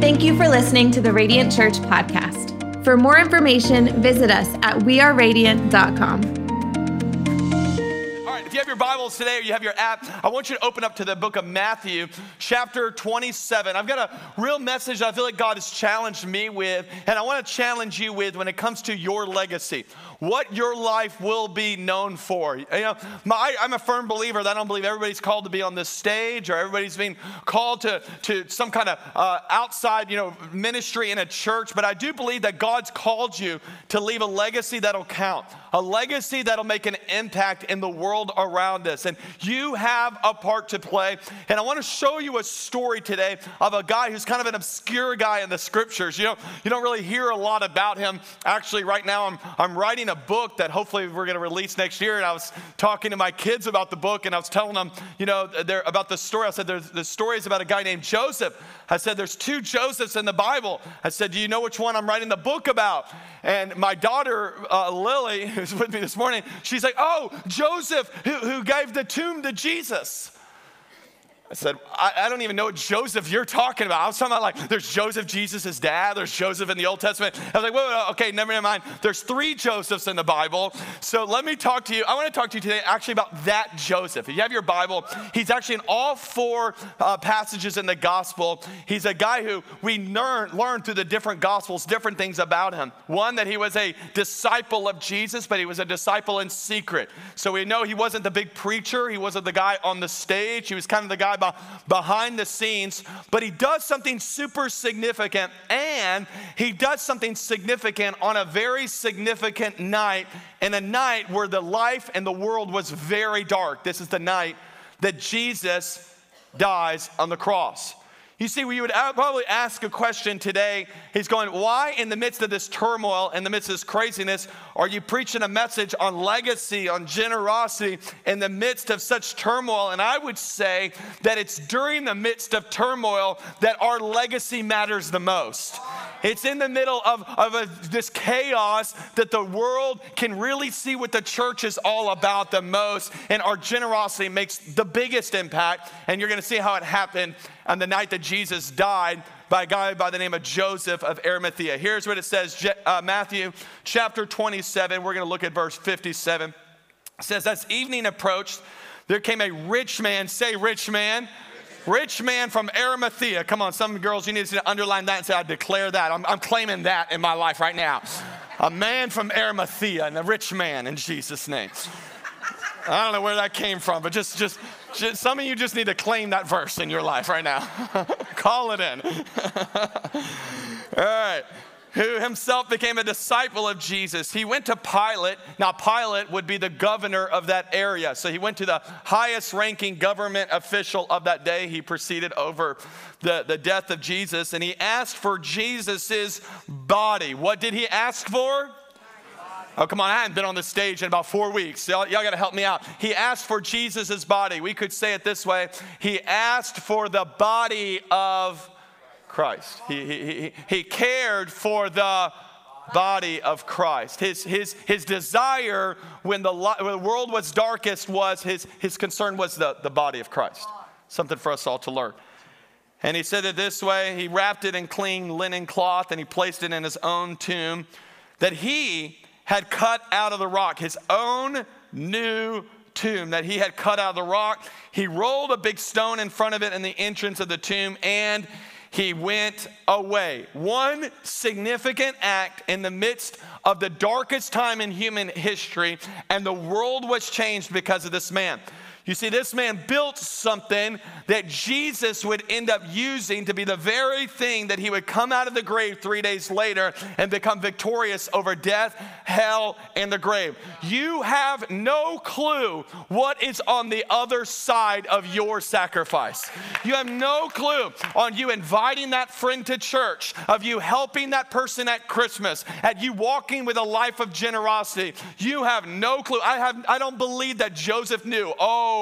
Thank you for listening to the Radiant Church podcast. For more information, visit us at weareradiant.com. All right, if you have your Bibles today or you have your app, I want you to open up to the book of Matthew, chapter 27. I've got a real message I feel like God has challenged me with, and I want to challenge you with when it comes to your legacy what your life will be known for. You know, my, I'm a firm believer that I don't believe everybody's called to be on this stage or everybody's being called to, to some kind of uh, outside, you know, ministry in a church, but I do believe that God's called you to leave a legacy that'll count, a legacy that'll make an impact in the world around us. And you have a part to play. And I want to show you a story today of a guy who's kind of an obscure guy in the scriptures. You know, you don't really hear a lot about him. Actually, right now I'm, I'm writing a book that hopefully we're going to release next year. And I was talking to my kids about the book and I was telling them, you know, about the story. I said, there's the story is about a guy named Joseph. I said, there's two Josephs in the Bible. I said, do you know which one I'm writing the book about? And my daughter, uh, Lily, who's with me this morning, she's like, oh, Joseph, who, who gave the tomb to Jesus. I said, I, I, don't even know what Joseph you're talking about. I was talking about like, there's Joseph, Jesus' dad. There's Joseph in the Old Testament. I was like, wait, wait, okay, never mind. There's three Josephs in the Bible. So let me talk to you. I want to talk to you today actually about that Joseph. If you have your Bible, he's actually in all four uh, passages in the gospel. He's a guy who we learn, learn through the different gospels different things about him. One, that he was a disciple of Jesus, but he was a disciple in secret. So we know he wasn't the big preacher. He wasn't the guy on the stage. He was kind of the guy behind the scenes, but he does something super significant, and he does something significant on a very significant night, in a night where the life and the world was very dark. This is the night that Jesus dies on the cross. You see, we would probably ask a question today. He's going, Why, in the midst of this turmoil, in the midst of this craziness, are you preaching a message on legacy, on generosity, in the midst of such turmoil? And I would say that it's during the midst of turmoil that our legacy matters the most. It's in the middle of, of a, this chaos that the world can really see what the church is all about the most, and our generosity makes the biggest impact. And you're going to see how it happened on the night that Jesus died by a guy by the name of Joseph of Arimathea. Here's what it says uh, Matthew chapter 27. We're going to look at verse 57. It says, As evening approached, there came a rich man, say, rich man Rich man from Arimathea. Come on, some girls, you need to underline that and say, I declare that. I'm, I'm claiming that in my life right now. A man from Arimathea and a rich man in Jesus' name. I don't know where that came from, but just, just, just some of you just need to claim that verse in your life right now. Call it in. All right who himself became a disciple of Jesus. He went to Pilate. Now, Pilate would be the governor of that area. So he went to the highest ranking government official of that day. He proceeded over the, the death of Jesus and he asked for Jesus' body. What did he ask for? Oh, come on, I haven't been on the stage in about four weeks. Y'all, y'all got to help me out. He asked for Jesus' body. We could say it this way He asked for the body of Christ. He, he, he cared for the body of Christ. His, his, his desire when the, when the world was darkest was his, his concern was the, the body of Christ. Something for us all to learn. And he said it this way he wrapped it in clean linen cloth and he placed it in his own tomb that he had cut out of the rock, his own new tomb that he had cut out of the rock. He rolled a big stone in front of it in the entrance of the tomb and he went away. One significant act in the midst of the darkest time in human history, and the world was changed because of this man. You see, this man built something that Jesus would end up using to be the very thing that he would come out of the grave three days later and become victorious over death, hell, and the grave. You have no clue what is on the other side of your sacrifice. You have no clue on you inviting that friend to church, of you helping that person at Christmas, at you walking with a life of generosity. You have no clue. I, have, I don't believe that Joseph knew, oh,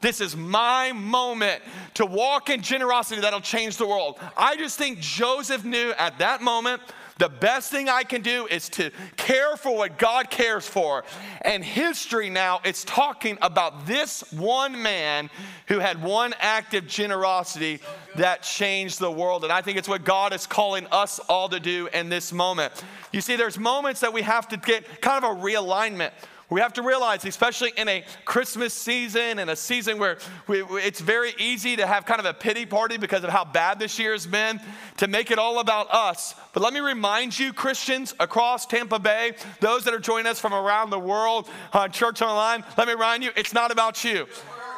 this is my moment to walk in generosity that'll change the world. I just think Joseph knew at that moment The best thing I can do is to care for what God cares for. And history now, it's talking about this one man who had one act of generosity that changed the world. And I think it's what God is calling us all to do in this moment. You see, there's moments that we have to get kind of a realignment we have to realize, especially in a Christmas season and a season where we, it's very easy to have kind of a pity party because of how bad this year has been, to make it all about us. But let me remind you, Christians across Tampa Bay, those that are joining us from around the world on Church Online, let me remind you, it's not about you.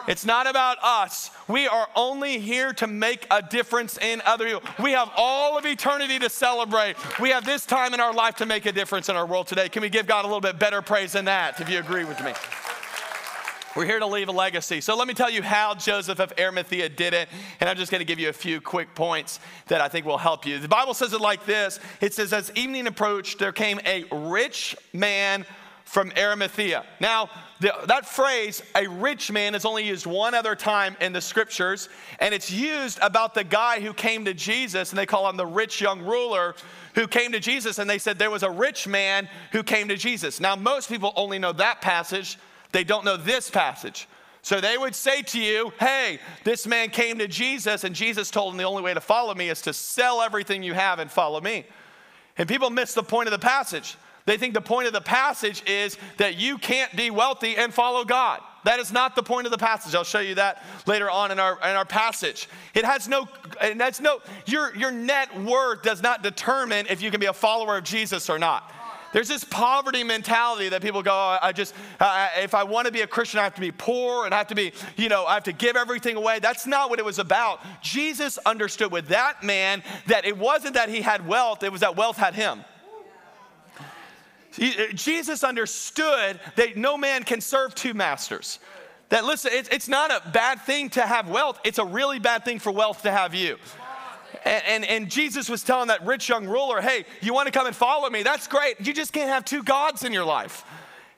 It's not about us. We are only here to make a difference in other people. We have all of eternity to celebrate. We have this time in our life to make a difference in our world today. Can we give God a little bit better praise than that, if you agree with me? We're here to leave a legacy. So let me tell you how Joseph of Arimathea did it. And I'm just going to give you a few quick points that I think will help you. The Bible says it like this It says, As evening approached, there came a rich man from Arimathea. Now, the, that phrase, a rich man, is only used one other time in the scriptures, and it's used about the guy who came to Jesus, and they call him the rich young ruler who came to Jesus, and they said there was a rich man who came to Jesus. Now, most people only know that passage, they don't know this passage. So they would say to you, Hey, this man came to Jesus, and Jesus told him the only way to follow me is to sell everything you have and follow me. And people miss the point of the passage. They think the point of the passage is that you can't be wealthy and follow God. That is not the point of the passage. I'll show you that later on in our, in our passage. It has no, and that's no, your, your net worth does not determine if you can be a follower of Jesus or not. There's this poverty mentality that people go, oh, I just, uh, if I want to be a Christian, I have to be poor and I have to be, you know, I have to give everything away. That's not what it was about. Jesus understood with that man that it wasn't that he had wealth, it was that wealth had him. Uh, Jesus understood that no man can serve two masters. That listen, it's, it's not a bad thing to have wealth, it's a really bad thing for wealth to have you. And, and, and, Jesus was telling that rich young ruler, hey, you want to come and follow me? That's great. You just can't have two gods in your life.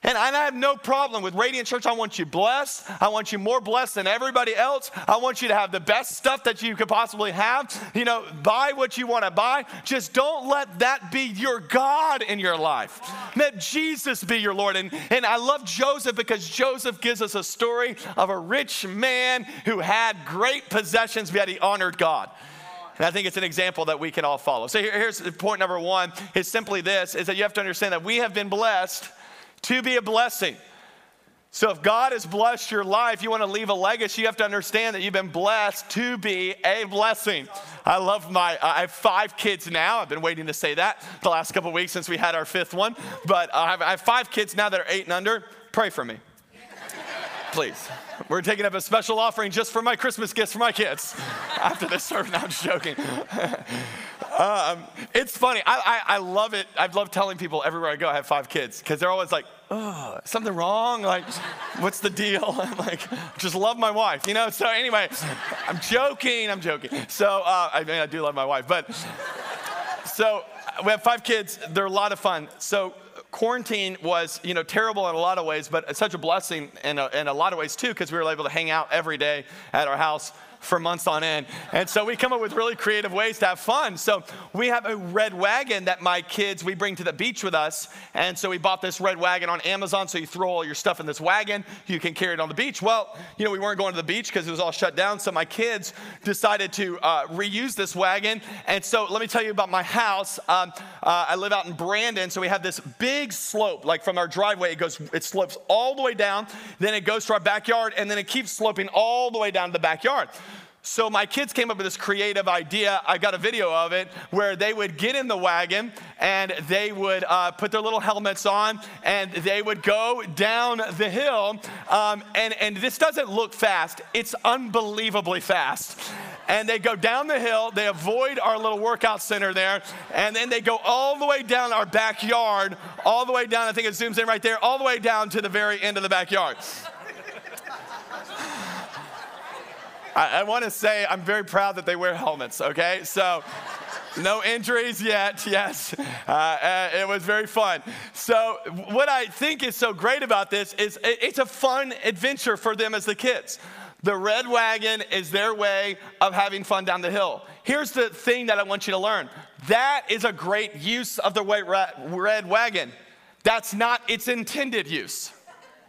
And I have no problem with Radiant Church. I want you blessed. I want you more blessed than everybody else. I want you to have the best stuff that you could possibly have. You know, buy what you want to buy. Just don't let that be your God in your life. Let Jesus be your Lord. And, and I love Joseph because Joseph gives us a story of a rich man who had great possessions, yet he honored God. And I think it's an example that we can all follow. So here, here's point number one is simply this, is that you have to understand that we have been blessed to be a blessing. So, if God has blessed your life, you want to leave a legacy, you have to understand that you've been blessed to be a blessing. I love my, I have five kids now. I've been waiting to say that the last couple weeks since we had our fifth one. But uh, I have, I have five kids now that are eight and under. Pray for me. Please. We're taking up a special offering just for my Christmas gifts for my kids after this. No, I'm just joking. Um, it's funny. I, I, I, love it. I love telling people everywhere I go I have five kids because they're always like, oh, something wrong? Like, what's the deal? I'm like, just love my wife, you know? So, anyway, I'm joking. I'm joking. So, uh, I mean, I do love my wife, but so we have five kids. They're a lot of fun. So, quarantine was, you know, terrible in a lot of ways, but such a blessing in a, in a lot of ways too, because we were able to hang out every day at our house for months on end. And so we come up with really creative ways to have fun. So we have a red wagon that my kids, we bring to the beach with us. And so we bought this red wagon on Amazon. So you throw all your stuff in this wagon, you can carry it on the beach. Well, you know, we weren't going to the beach because it was all shut down. So my kids decided to uh, reuse this wagon. And so let me tell you about my house. Um, uh, I live out in Brandon. So we have this big slope, like from our driveway, it goes, it slopes all the way down. Then it goes to our backyard. And then it keeps sloping all the way down to the backyard. So my kids came up with this creative idea. I got a video of it where they would get in the wagon and they would uh, put their little helmets on and they would go down the hill. Um, and, and this doesn't look fast, it's unbelievably fast. And they go down the hill, they avoid our little workout center there, and then they go all the way down our backyard, all the way down, I think it zooms in right there, all the way down to the very end of the backyard. I, I want to say I'm very proud that they wear helmets, okay? So, no injuries yet, yes. Uh, uh, it was very fun. So, what I think is so great about this is it's a fun adventure for them as the kids. The red wagon is their way of having fun down the hill. Here's the thing that I want you to learn that is a great use of the red wagon. That's not its intended use.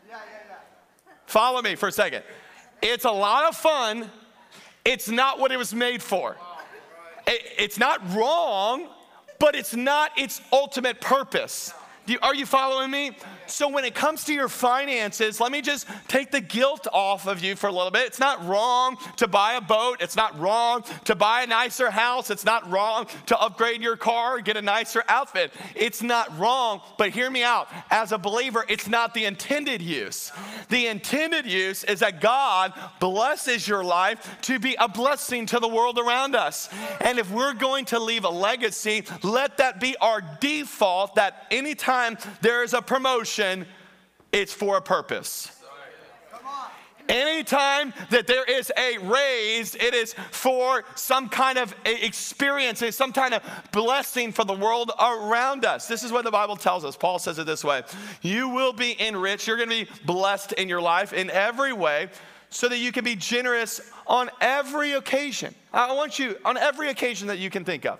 Yeah, yeah, yeah. Follow me for a second. It's a lot of fun, it's not what it was made for. It's not wrong, but it's not its ultimate purpose. Are you following me? So, when it comes to your finances, let me just take the guilt off of you for a little bit. It's not wrong to buy a boat. It's not wrong to buy a nicer house. It's not wrong to upgrade your car, get a nicer outfit. It's not wrong, but hear me out. As a believer, it's not the intended use. The intended use is that God blesses your life to be a blessing to the world around us. And if we're going to leave a legacy, let that be our default that anytime there is a promotion, it's for a purpose. Anytime that there is a raise, it is for some kind of experience, some kind of blessing for the world around us. This is what the Bible tells us. Paul says it this way You will be enriched, you're going to be blessed in your life in every way so that you can be generous on every occasion. I want you, on every occasion that you can think of.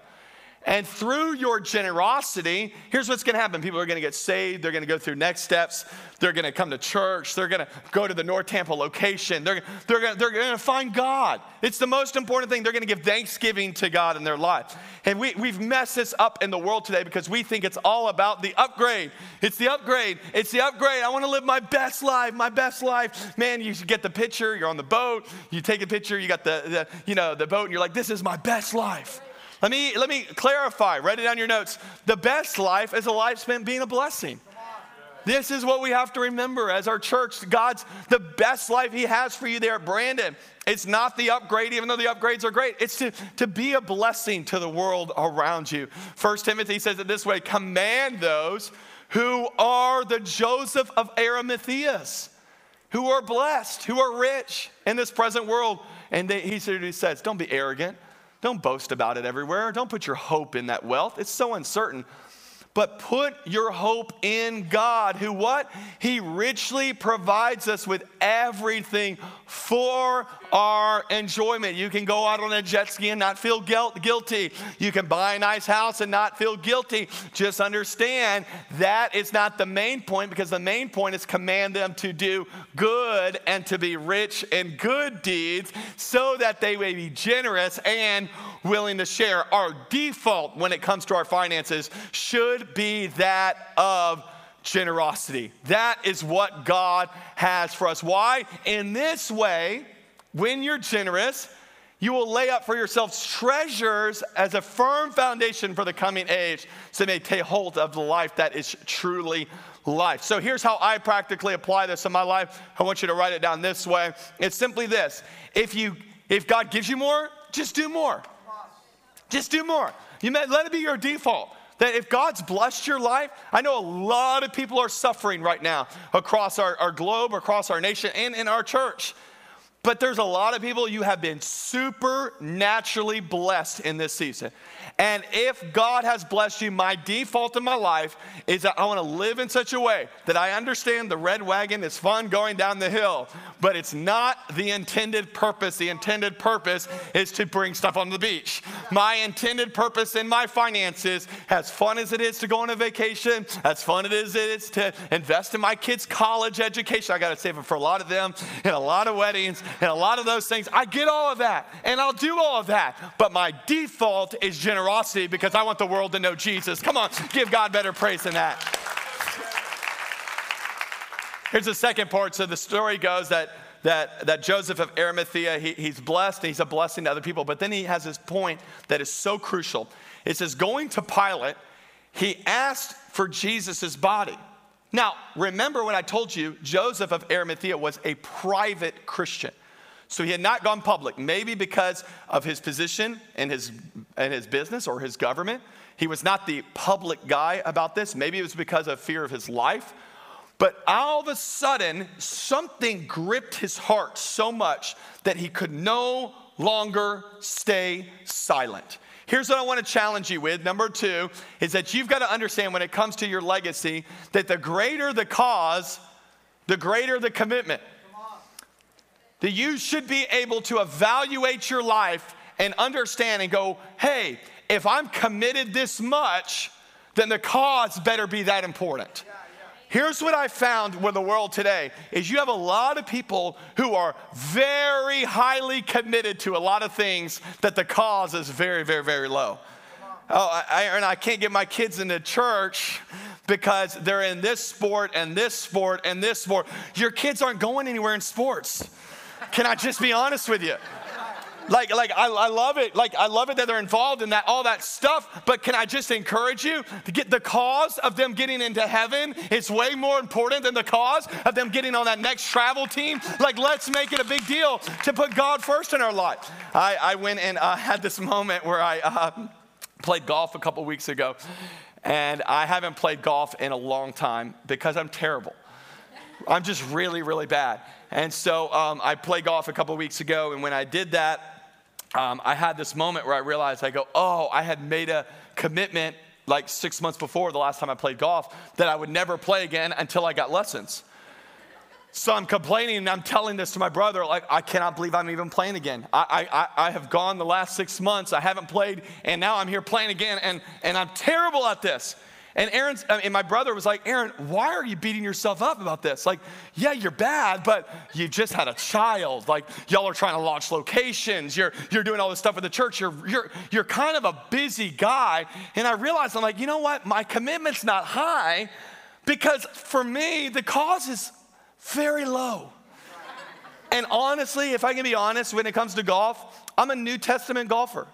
And through your generosity, here's what's going to happen. People are going to get saved. They're going to go through next steps. They're going to come to church. They're going to go to the North Tampa location. They're, they're, going, they're going to find God. It's the most important thing. They're going to give thanksgiving to God in their life. And we, we've messed this up in the world today because we think it's all about the upgrade. It's the upgrade. It's the upgrade. I want to live my best life, my best life. Man, you get the picture. You're on the boat. You take a picture. You got the, the you know, the boat, and you're like, this is my best life. Let me, let me clarify, write it down your notes. The best life is a life spent being a blessing. This is what we have to remember as our church. God's the best life He has for you there Brandon. It's not the upgrade, even though the upgrades are great. It's to, to be a blessing to the world around you. First Timothy says it this way command those who are the Joseph of Arimatheas, who are blessed, who are rich in this present world. And they, he says, don't be arrogant. Don't boast about it everywhere. Don't put your hope in that wealth. It's so uncertain. But put your hope in God, who what? He richly provides us with everything for our enjoyment. You can go out on a jet ski and not feel guilt, guilty. You can buy a nice house and not feel guilty. Just understand that is not the main point because the main point is command them to do good and to be rich in good deeds so that they may be generous and willing to share. Our default when it comes to our finances should be that of generosity. That is what God has for us. Why? In this way, when you're generous, you will lay up for yourselves treasures as a firm foundation for the coming age, so they may take hold of the life that is truly life. So here's how I practically apply this in my life. I want you to write it down this way. It's simply this. If you if God gives you more, just do more. Just do more. You may, let it be your default. That if God's blessed your life, I know a lot of people are suffering right now across our, our globe, across our nation, and in our church. But there's a lot of people you have been supernaturally blessed in this season. And if God has blessed you, my default in my life is that I want to live in such a way that I understand the red wagon is fun going down the hill, but it's not the intended purpose. The intended purpose is to bring stuff on the beach. My intended purpose in my finances, as fun as it is to go on a vacation, as fun as it is to invest in my kids' college education, I got to save it for a lot of them and a lot of weddings and a lot of those things. I get all of that and I'll do all of that, but my default is generosity generosity because I want the world to know Jesus. Come on, give God better praise than that. Here's the second part. So the story goes that that, that Joseph of Arimathea, he, he's blessed and he's a blessing to other people. But then he has this point that is so crucial. It says, going to Pilate, he asked for Jesus' body. Now, remember what I told you Joseph of Arimathea was a private Christian. So he had not gone public, maybe because of his position in his, in his business or his government. He was not the public guy about this. Maybe it was because of fear of his life. But all of a sudden, something gripped his heart so much that he could no longer stay silent. Here's what I want to challenge you with. Number two is that you've got to understand when it comes to your legacy that the greater the cause, the greater the commitment. That you should be able to evaluate your life and understand and go, hey, if I'm committed this much, then the cause better be that important. Here's what I found with the world today is you have a lot of people who are very highly committed to a lot of things that the cause is very, very, very low. Oh, I, and I can't get my kids into church because they're in this sport and this sport and this sport. Your kids aren't going anywhere in sports. Can I just be honest with you? Like, like I, I love it. Like, I love it that they're involved in that, all that stuff. But can I just encourage you to get the cause of them getting into heaven It's way more important than the cause of them getting on that next travel team. Like, let's make it a big deal to put God first in our life. I, I went and uh, had this moment where I uh, played golf a couple weeks ago. And I haven't played golf in a long time because I'm terrible. I'm just really, really bad. And so um, I played golf a couple weeks ago, and when I did that, um, I had this moment where I realized I go, oh, I had made a commitment like six months before the last time I played golf that I would never play again until I got lessons. So I'm complaining and I'm telling this to my brother, like, I cannot believe I'm even playing again. I, I, I have gone the last six months, I haven't played, and now I'm here playing again, and, and I'm terrible at this. And Aaron's, and my brother was like, Aaron, why are you beating yourself up about this? Like, yeah, you're bad, but you just had a child. Like, y'all are trying to launch locations. You're, you're doing all this stuff with the church. You're, you're, you're kind of a busy guy. And I realized, I'm like, you know what? My commitment's not high because for me, the cause is very low. And honestly, if I can be honest, when it comes to golf, I'm a New Testament golfer.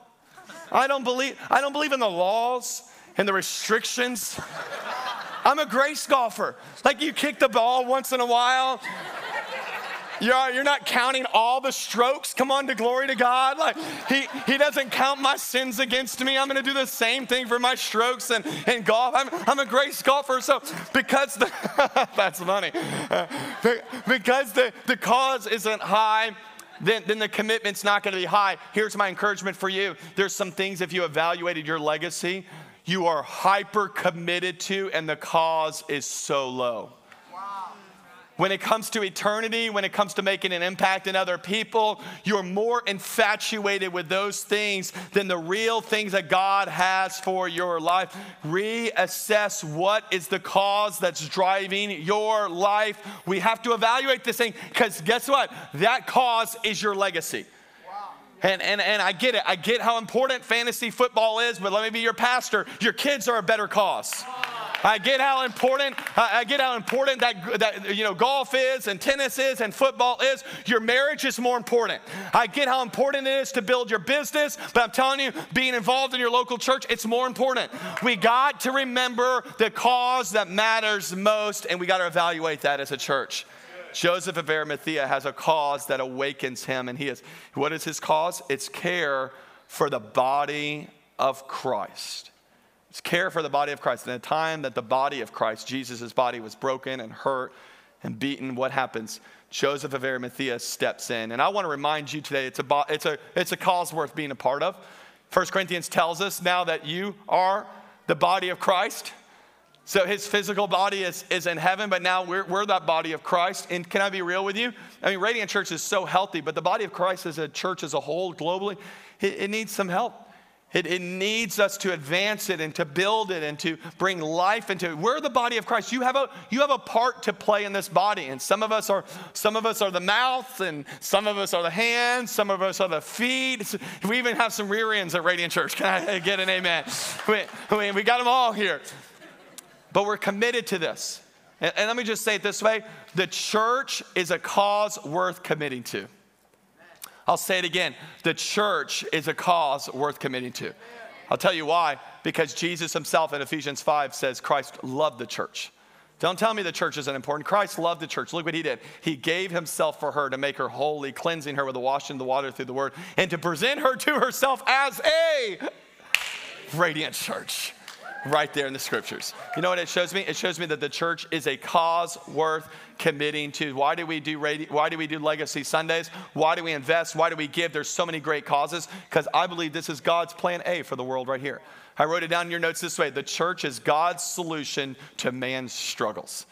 I don't believe, I don't believe in the laws and the restrictions. I'm a grace golfer. Like you kick the ball once in a while. You're, you're not counting all the strokes. Come on to glory to God. Like he, he doesn't count my sins against me. I'm going to do the same thing for my strokes and, and golf. I'm, I'm a grace golfer. So because the, that's funny. Uh, because the, the cause isn't high, then, then the commitment's not going to be high. Here's my encouragement for you. There's some things if you evaluated your legacy you are hyper committed to, and the cause is so low. When it comes to eternity, when it comes to making an impact in other people, you're more infatuated with those things than the real things that God has for your life. Reassess what is the cause that's driving your life. We have to evaluate this thing because guess what? That cause is your legacy. And, and, and I get it. I get how important fantasy football is, but let me be your pastor. Your kids are a better cause. I get how important I get how important that, that you know golf is and tennis is and football is. Your marriage is more important. I get how important it is to build your business, but I'm telling you, being involved in your local church, it's more important. We got to remember the cause that matters most, and we got to evaluate that as a church. Joseph of Arimathea has a cause that awakens him, and he is, what is his cause? It's care for the body of Christ. It's care for the body of Christ. In a time that the body of Christ, Jesus' body, was broken and hurt and beaten, what happens? Joseph of Arimathea steps in. And I want to remind you today it's a, it's a, it's a cause worth being a part of. 1 Corinthians tells us now that you are the body of Christ. So his physical body is, is in heaven, but now we're, we're that body of Christ. And can I be real with you? I mean, Radiant Church is so healthy, but the body of Christ as a church as a whole globally, it, it needs some help. It, it, needs us to advance it and to build it and to bring life into it. We're the body of Christ. You have a you have a part to play in this body. And some of us are some of us are the mouth, and some of us are the hands, some of us are the feet. We even have some rear ends at Radiant Church. Can I get an amen? We, we, we got them all here. But we're committed to this. And, and let me just say it this way the church is a cause worth committing to. I'll say it again the church is a cause worth committing to. I'll tell you why. Because Jesus himself in Ephesians 5 says Christ loved the church. Don't tell me the church isn't important. Christ loved the church. Look what he did. He gave himself for her to make her holy, cleansing her with the washing of the water through the word, and to present her to herself as a radiant church right there in the scriptures. You know what it shows me? It shows me that the church is a cause worth committing to. Why do we do radi- why do we do legacy Sundays? Why do we invest? Why do we give? There's so many great causes because I believe this is God's plan A for the world right here. I wrote it down in your notes this way. The church is God's solution to man's struggles.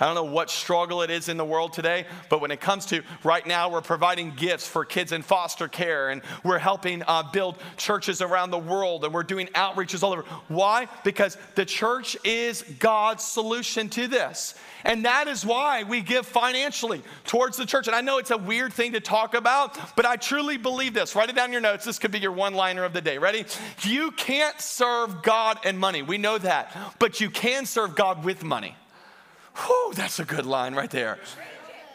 I don't know what struggle it is in the world today, but when it comes to right now, we're providing gifts for kids in foster care and we're helping uh, build churches around the world and we're doing outreaches all over. Why? Because the church is God's solution to this. And that is why we give financially towards the church. And I know it's a weird thing to talk about, but I truly believe this. Write it down in your notes. This could be your one liner of the day. Ready? You can't serve God and money. We know that. But you can serve God with money. Whew, that's a good line right there.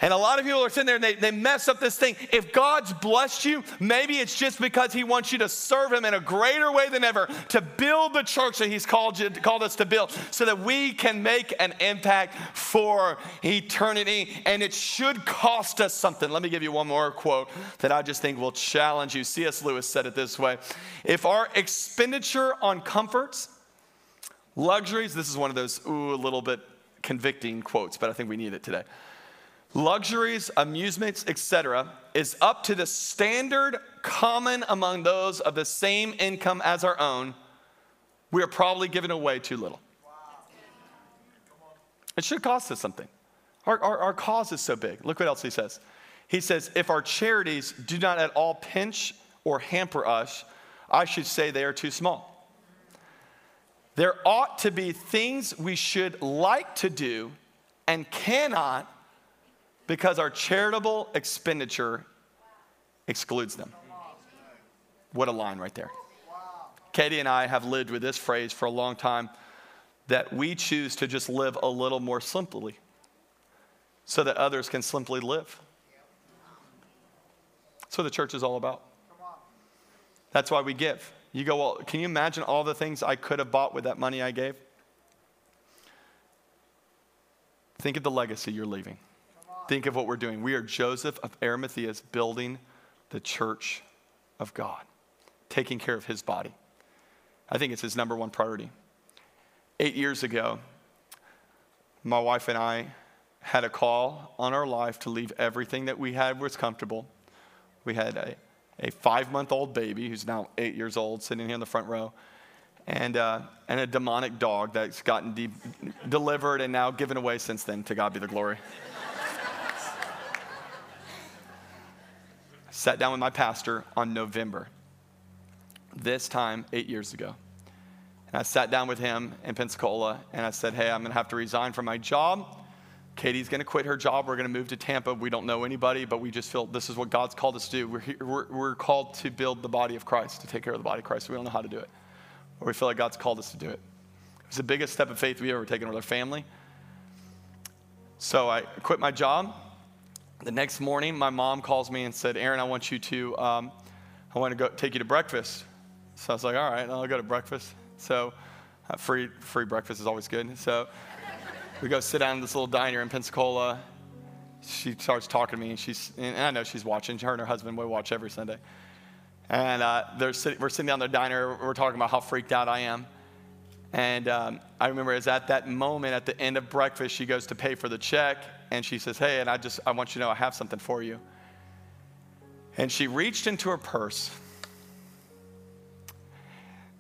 And a lot of people are sitting there and they, they mess up this thing. If God's blessed you, maybe it's just because He wants you to serve Him in a greater way than ever, to build the church that He's called, you, called us to build, so that we can make an impact for eternity. And it should cost us something. Let me give you one more quote that I just think will challenge you. C.S. Lewis said it this way If our expenditure on comforts, luxuries, this is one of those, ooh, a little bit convicting quotes, but I think we need it today. Luxuries, amusements, etc., is up to the standard common among those of the same income as our own. We are probably giving away too little. It should cost us something. Our, our, our cause is so big. Look what else he says. He says, if our charities do not at all pinch or hamper us, I should say they are too small. There ought to be things we should like to do and cannot because our charitable expenditure excludes them. What a line right there. Katie and I have lived with this phrase for a long time that we choose to just live a little more simply so that others can simply live. That's what the church is all about. That's why we give. You go, well, can you imagine all the things I could have bought with that money I gave? Think of the legacy you're leaving. Think of what we're doing. We are Joseph of Arimathea's building the church of God, taking care of his body. I think it's his number one priority. Eight years ago, my wife and I had a call on our life to leave everything that we had was comfortable. We had a a five month old baby who's now eight years old sitting here in the front row, and, uh, and a demonic dog that's gotten de- delivered and now given away since then. To God be the glory. Sat down with my pastor on November, this time eight years ago. And I sat down with him in Pensacola and I said, Hey, I'm going to have to resign from my job Katie's going to quit her job. We're going to move to Tampa. We don't know anybody, but we just feel this is what God's called us to do. We're, we're, we're called to build the body of Christ, to take care of the body of Christ. We don't know how to do it, or we feel like God's called us to do it. It was the biggest step of faith we've ever taken with our family. So I quit my job. The next morning, my mom calls me and said, Aaron, I want you to, um, I want to go take you to breakfast. So I was like, all right, I'll go to breakfast. So uh, free, free breakfast is always good. So we go sit down in this little diner in Pensacola. She starts talking to me, and she's, and I know she's watching. Her and her husband we watch every Sunday. And uh, they're sit, we're sitting down the diner. We're talking about how freaked out I am. And um, I remember was at that moment at the end of breakfast, she goes to pay for the check, and she says, "Hey, and I just I want you to know I have something for you." And she reached into her purse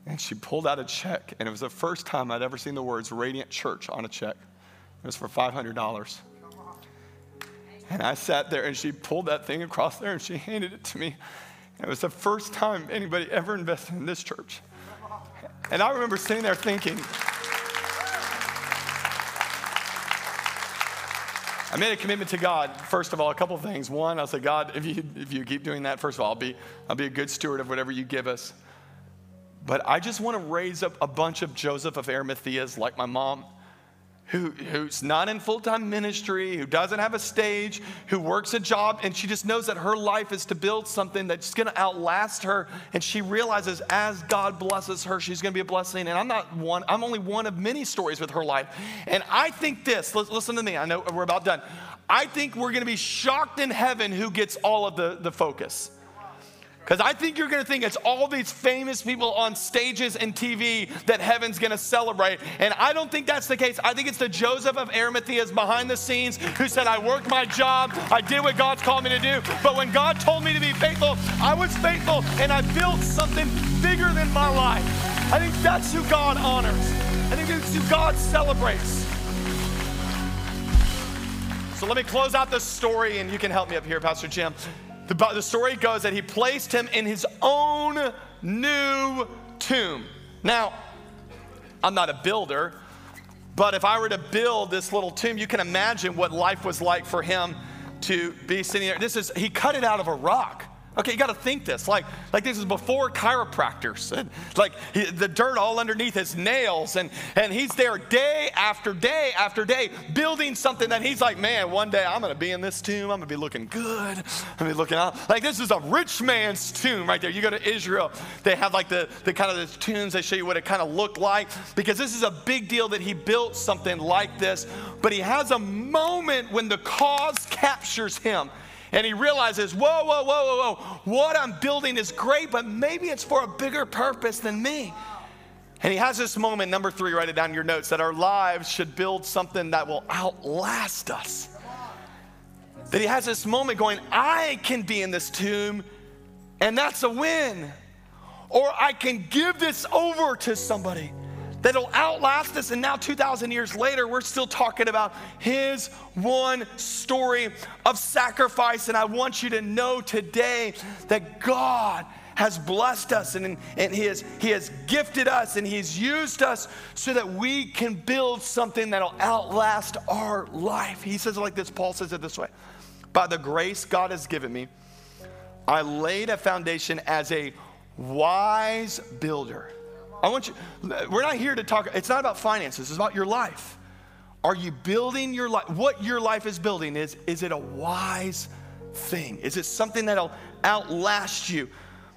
and she pulled out a check, and it was the first time I'd ever seen the words Radiant Church on a check. It was for $500. And I sat there and she pulled that thing across there and she handed it to me. It was the first time anybody ever invested in this church. And I remember sitting there thinking, I made a commitment to God. First of all, a couple of things. One, I said, God, if you, if you keep doing that, first of all, I'll be, I'll be a good steward of whatever you give us. But I just want to raise up a bunch of Joseph of Arimathea's like my mom who, who's not in full time ministry, who doesn't have a stage, who works a job, and she just knows that her life is to build something that's to outlast her. And she realizes as God blesses her, she's to be a blessing. And I'm not one, I'm only one of many stories with her life. And I think this, listen to me, I know we're about done. I think we're to be shocked in heaven who gets all of the, the focus. Because I think you're gonna think it's all these famous people on stages and TV that heaven's gonna celebrate. And I don't think that's the case. I think it's the Joseph of Arimathea's behind the scenes who said, I worked my job, I did what God's called me to do. But when God told me to be faithful, I was faithful and I built something bigger than my life. I think that's who God honors. I think that's who God celebrates. So let me close out this story and you can help me up here, Pastor Jim. The, the story goes that he placed him in his own new tomb. Now, I'm not a builder, but if I were to build this little tomb, you can imagine what life was like for him to be sitting there. This is, he cut it out of a rock. Okay, you got to think this. Like, like this is before chiropractors. And like he, the dirt all underneath his nails. And, and he's there day after day after day building something that he's like, man, one day I'm to be in this tomb. I'm to be looking good. I'm to be looking out. Like this is a rich man's tomb right there. You go to Israel, they have like the, the kind of the tombs. They show you what it kind of looked like because this is a big deal that he built something like this. But he has a moment when the cause captures him and he realizes, whoa, whoa, whoa, whoa, whoa, what I'm building is great, but maybe it's for a bigger purpose than me. And he has this moment, number three, write it down in your notes, that our lives should build something that will outlast us. That he has this moment going, I can be in this tomb, and that's a win. Or I can give this over to somebody that'll outlast us. And now, 2,000 years later, we're still talking about his one story of sacrifice. And I want you to know today that God has blessed us and, and he, has, he has gifted us and He's used us so that we can build something that'll outlast our life. He says it like this Paul says it this way By the grace God has given me, I laid a foundation as a wise builder I want you, we're not here to talk, it's not about finances, it's about your life. Are you building your life? What your life is building is, is it a wise thing? Is it something that'll outlast you?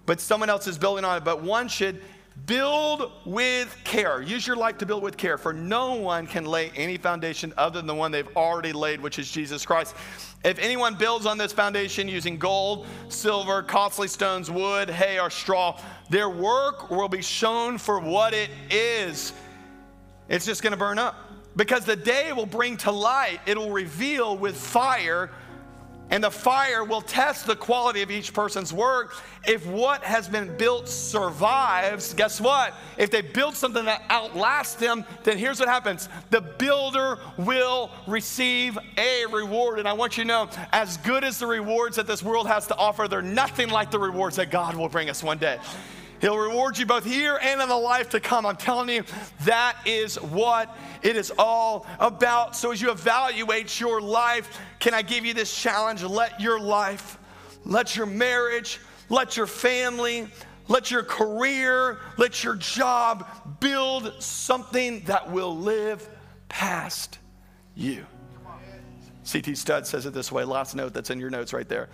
But someone else is building on it. But one should build with care. Use your life to build with care, for no one can lay any foundation other than the one they've already laid, which is Jesus Christ. If anyone builds on this foundation using gold, silver, costly stones, wood, hay, or straw, their work will be shown for what it is. It's just going to burn up. Because the day will bring to light, it will reveal with fire and the fire will test the quality of each person's work. If what has been built survives, guess what? If they build something that outlasts them, then here's what happens the builder will receive a reward. And I want you to know, as good as the rewards that this world has to offer, they're nothing like the rewards that God will bring us one day. He'll reward you both here and in the life to come. I'm telling you, that is what it is all about. So, as you evaluate your life, can I give you this challenge? Let your life, let your marriage, let your family, let your career, let your job build something that will live past you. C.T. Studd says it this way last note that's in your notes right there.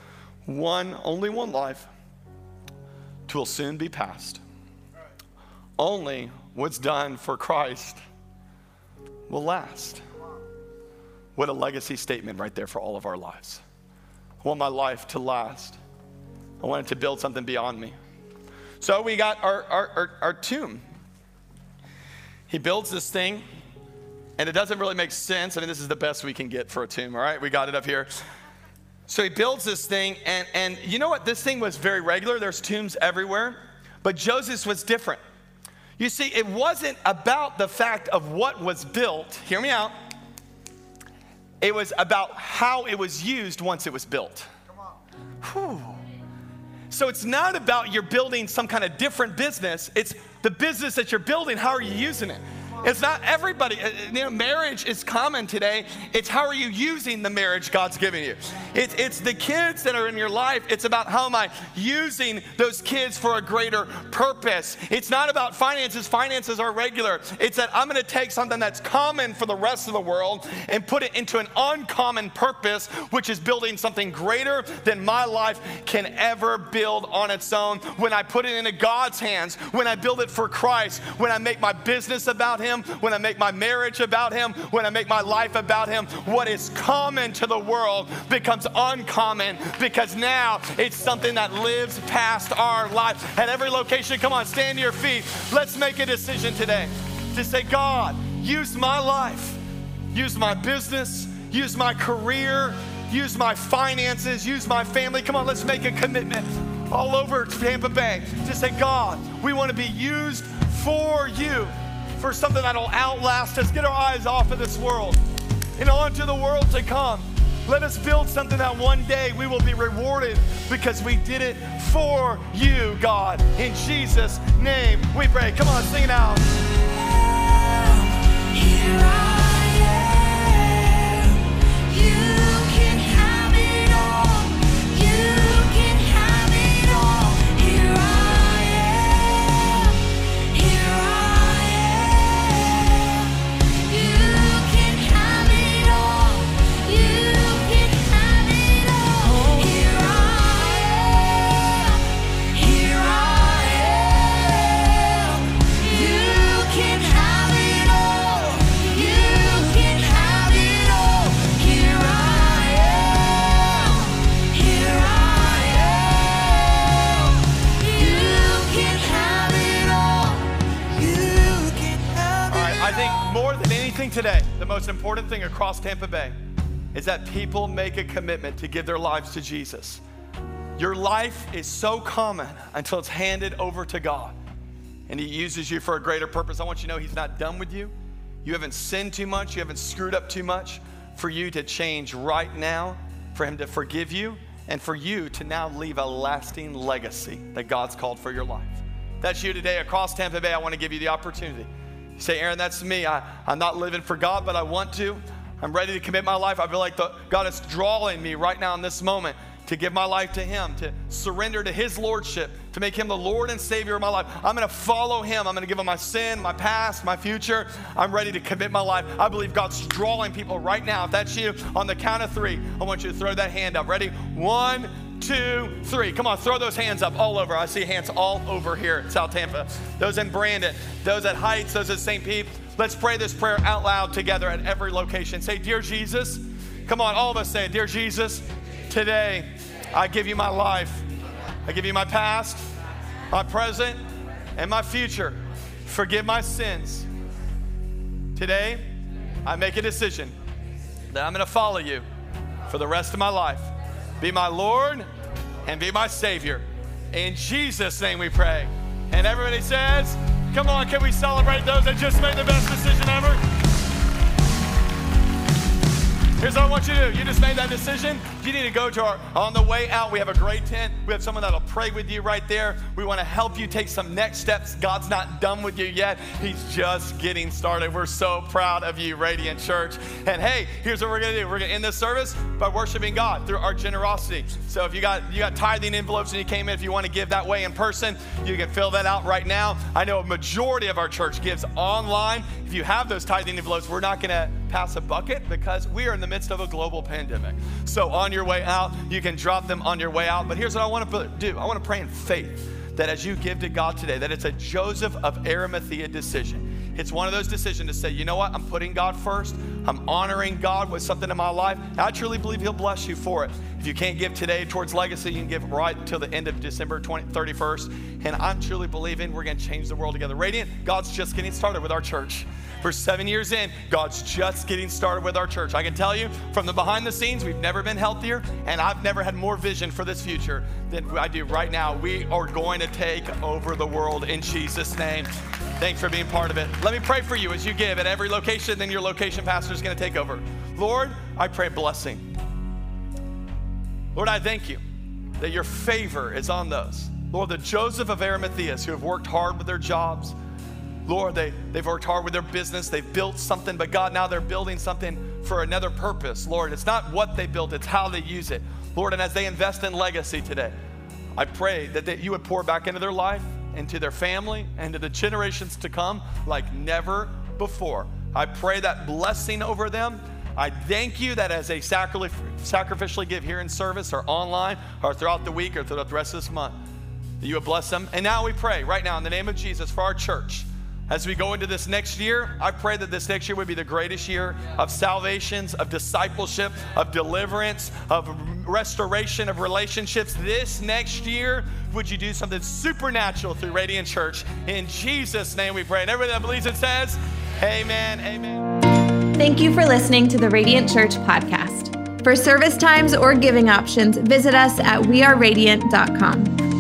One, only one life will soon be past. Only what's done for Christ will last. What a legacy statement right there for all of our lives. I want my life to last. I want it to build something beyond me. So we got our, our, our, our tomb. He builds this thing, and it doesn't really make sense. I mean, this is the best we can get for a tomb, all right? We got it up here. So he builds this thing, and, and you know what? This thing was very regular. There's tombs everywhere, but Joseph was different. You see, it wasn't about the fact of what was built. Hear me out. It was about how it was used once it was built. Whew. So it's not about you're building some kind of different business. It's the business that you're building. How are you using it? It's not everybody. Uh, you know, marriage is common today. It's how are you using the marriage God's giving you? It's, it's the kids that are in your life. It's about how am I using those kids for a greater purpose. It's not about finances. Finances are regular. It's that I'm going to take something that's common for the rest of the world and put it into an uncommon purpose, which is building something greater than my life can ever build on its own. When I put it into God's hands, when I build it for Christ, when I make my business about Him him, when I make my marriage about Him, when I make my life about Him, what is common to the world becomes uncommon because now it's something that lives past our life. At every location, come on, stand to your feet. Let's make a decision today to say, God, use my life, use my business, use my career, use my finances, use my family. Come on, let's make a commitment all over Tampa Bay to say, God, we want to be used for you for something that'll outlast us. Get our eyes off of this world and onto the world to come. Let us build something that one day we will be rewarded because we did it for you, God. In Jesus' name we pray. Come on, sing it out. Across Tampa Bay is that people make a commitment to give their lives to Jesus. Your life is so common until it's handed over to God and He uses you for a greater purpose. I want you to know He's not done with you. You haven't sinned too much, you haven't screwed up too much for you to change right now, for Him to forgive you, and for you to now leave a lasting legacy that God's called for your life. That's you today across Tampa Bay. I want to give you the opportunity. Say, Aaron, that's me. I, I'm not living for God, but I want to. I'm ready to commit my life. I feel like the, God is drawing me right now in this moment to give my life to Him, to surrender to His Lordship, to make Him the Lord and Savior of my life. I'm gonna follow Him. I'm gonna give Him my sin, my past, my future. I'm ready to commit my life. I believe God's drawing people right now. If that's you, on the count of three, I want you to throw that hand up. Ready? One, two, three. Come on, throw those hands up all over. I see hands all over here at South Tampa. Those in Brandon, those at Heights, those at St. Pete. Let's pray this prayer out loud together at every location. Say, Dear Jesus, come on, all of us say. Dear Jesus, today I give you my life. I give you my past, my present, and my future. Forgive my sins. Today, I make a decision that I'm going to follow you for the rest of my life. Be my Lord and be my Savior. In Jesus' name we pray. And everybody says, Come on, can we celebrate those that just made the best decision ever? Here's what I want you to do. You just made that decision. You need to go to our, on the way out, we have a great tent. We have someone that'll pray with you right there. We want to help you take some next steps. God's not done with you yet. He's just getting started. We're so proud of you, Radiant Church. And hey, here's what we're going to do. We're going to end this service by worshiping God through our generosity. So if you got you got tithing envelopes and you came in, if you want to give that way in person, you can fill that out right now. I know a majority of our church gives online. If you have those tithing envelopes, we're not going to pass a bucket because we are in the midst of a global pandemic. So on your way out, you can drop them on your way out. But here's what I want to do I want to pray in faith that as you give to God today, that it's a Joseph of Arimathea decision. It's one of those decisions to say, you know what, I'm putting God first. I'm honoring God with something in my life. I truly believe He'll bless you for it. If you can't give today towards legacy, you can give right until the end of December 20, 31st. And I'm truly believing we're going to change the world together. Radiant, God's just getting started with our church. For seven years in, God's just getting started with our church. I can tell you from the behind the scenes, we've never been healthier, and I've never had more vision for this future than I do right now. We are going to take over the world in Jesus' name. Thanks for being part of it. Let me pray for you as you give at every location, then your location pastor is going to take over. Lord, I pray blessing. Lord, I thank you that your favor is on those. Lord, the Joseph of Arimathea who have worked hard with their jobs. Lord, they, they've worked hard with their business. They've built something, but God, now they're building something for another purpose. Lord, it's not what they built, it's how they use it. Lord, and as they invest in legacy today, I pray that they, you would pour back into their life, into their family, and to the generations to come like never before. I pray that blessing over them. I thank you that as they sacri- sacrificially give here in service or online or throughout the week or throughout the rest of this month, that you would bless them. And now we pray right now in the name of Jesus for our church. As we go into this next year, I pray that this next year would be the greatest year of salvations, of discipleship, of deliverance, of restoration of relationships. This next year, would you do something supernatural through Radiant Church? In Jesus' name we pray. And everybody that believes it says, Amen, amen. Thank you for listening to the Radiant Church podcast. For service times or giving options, visit us at weareradiant.com.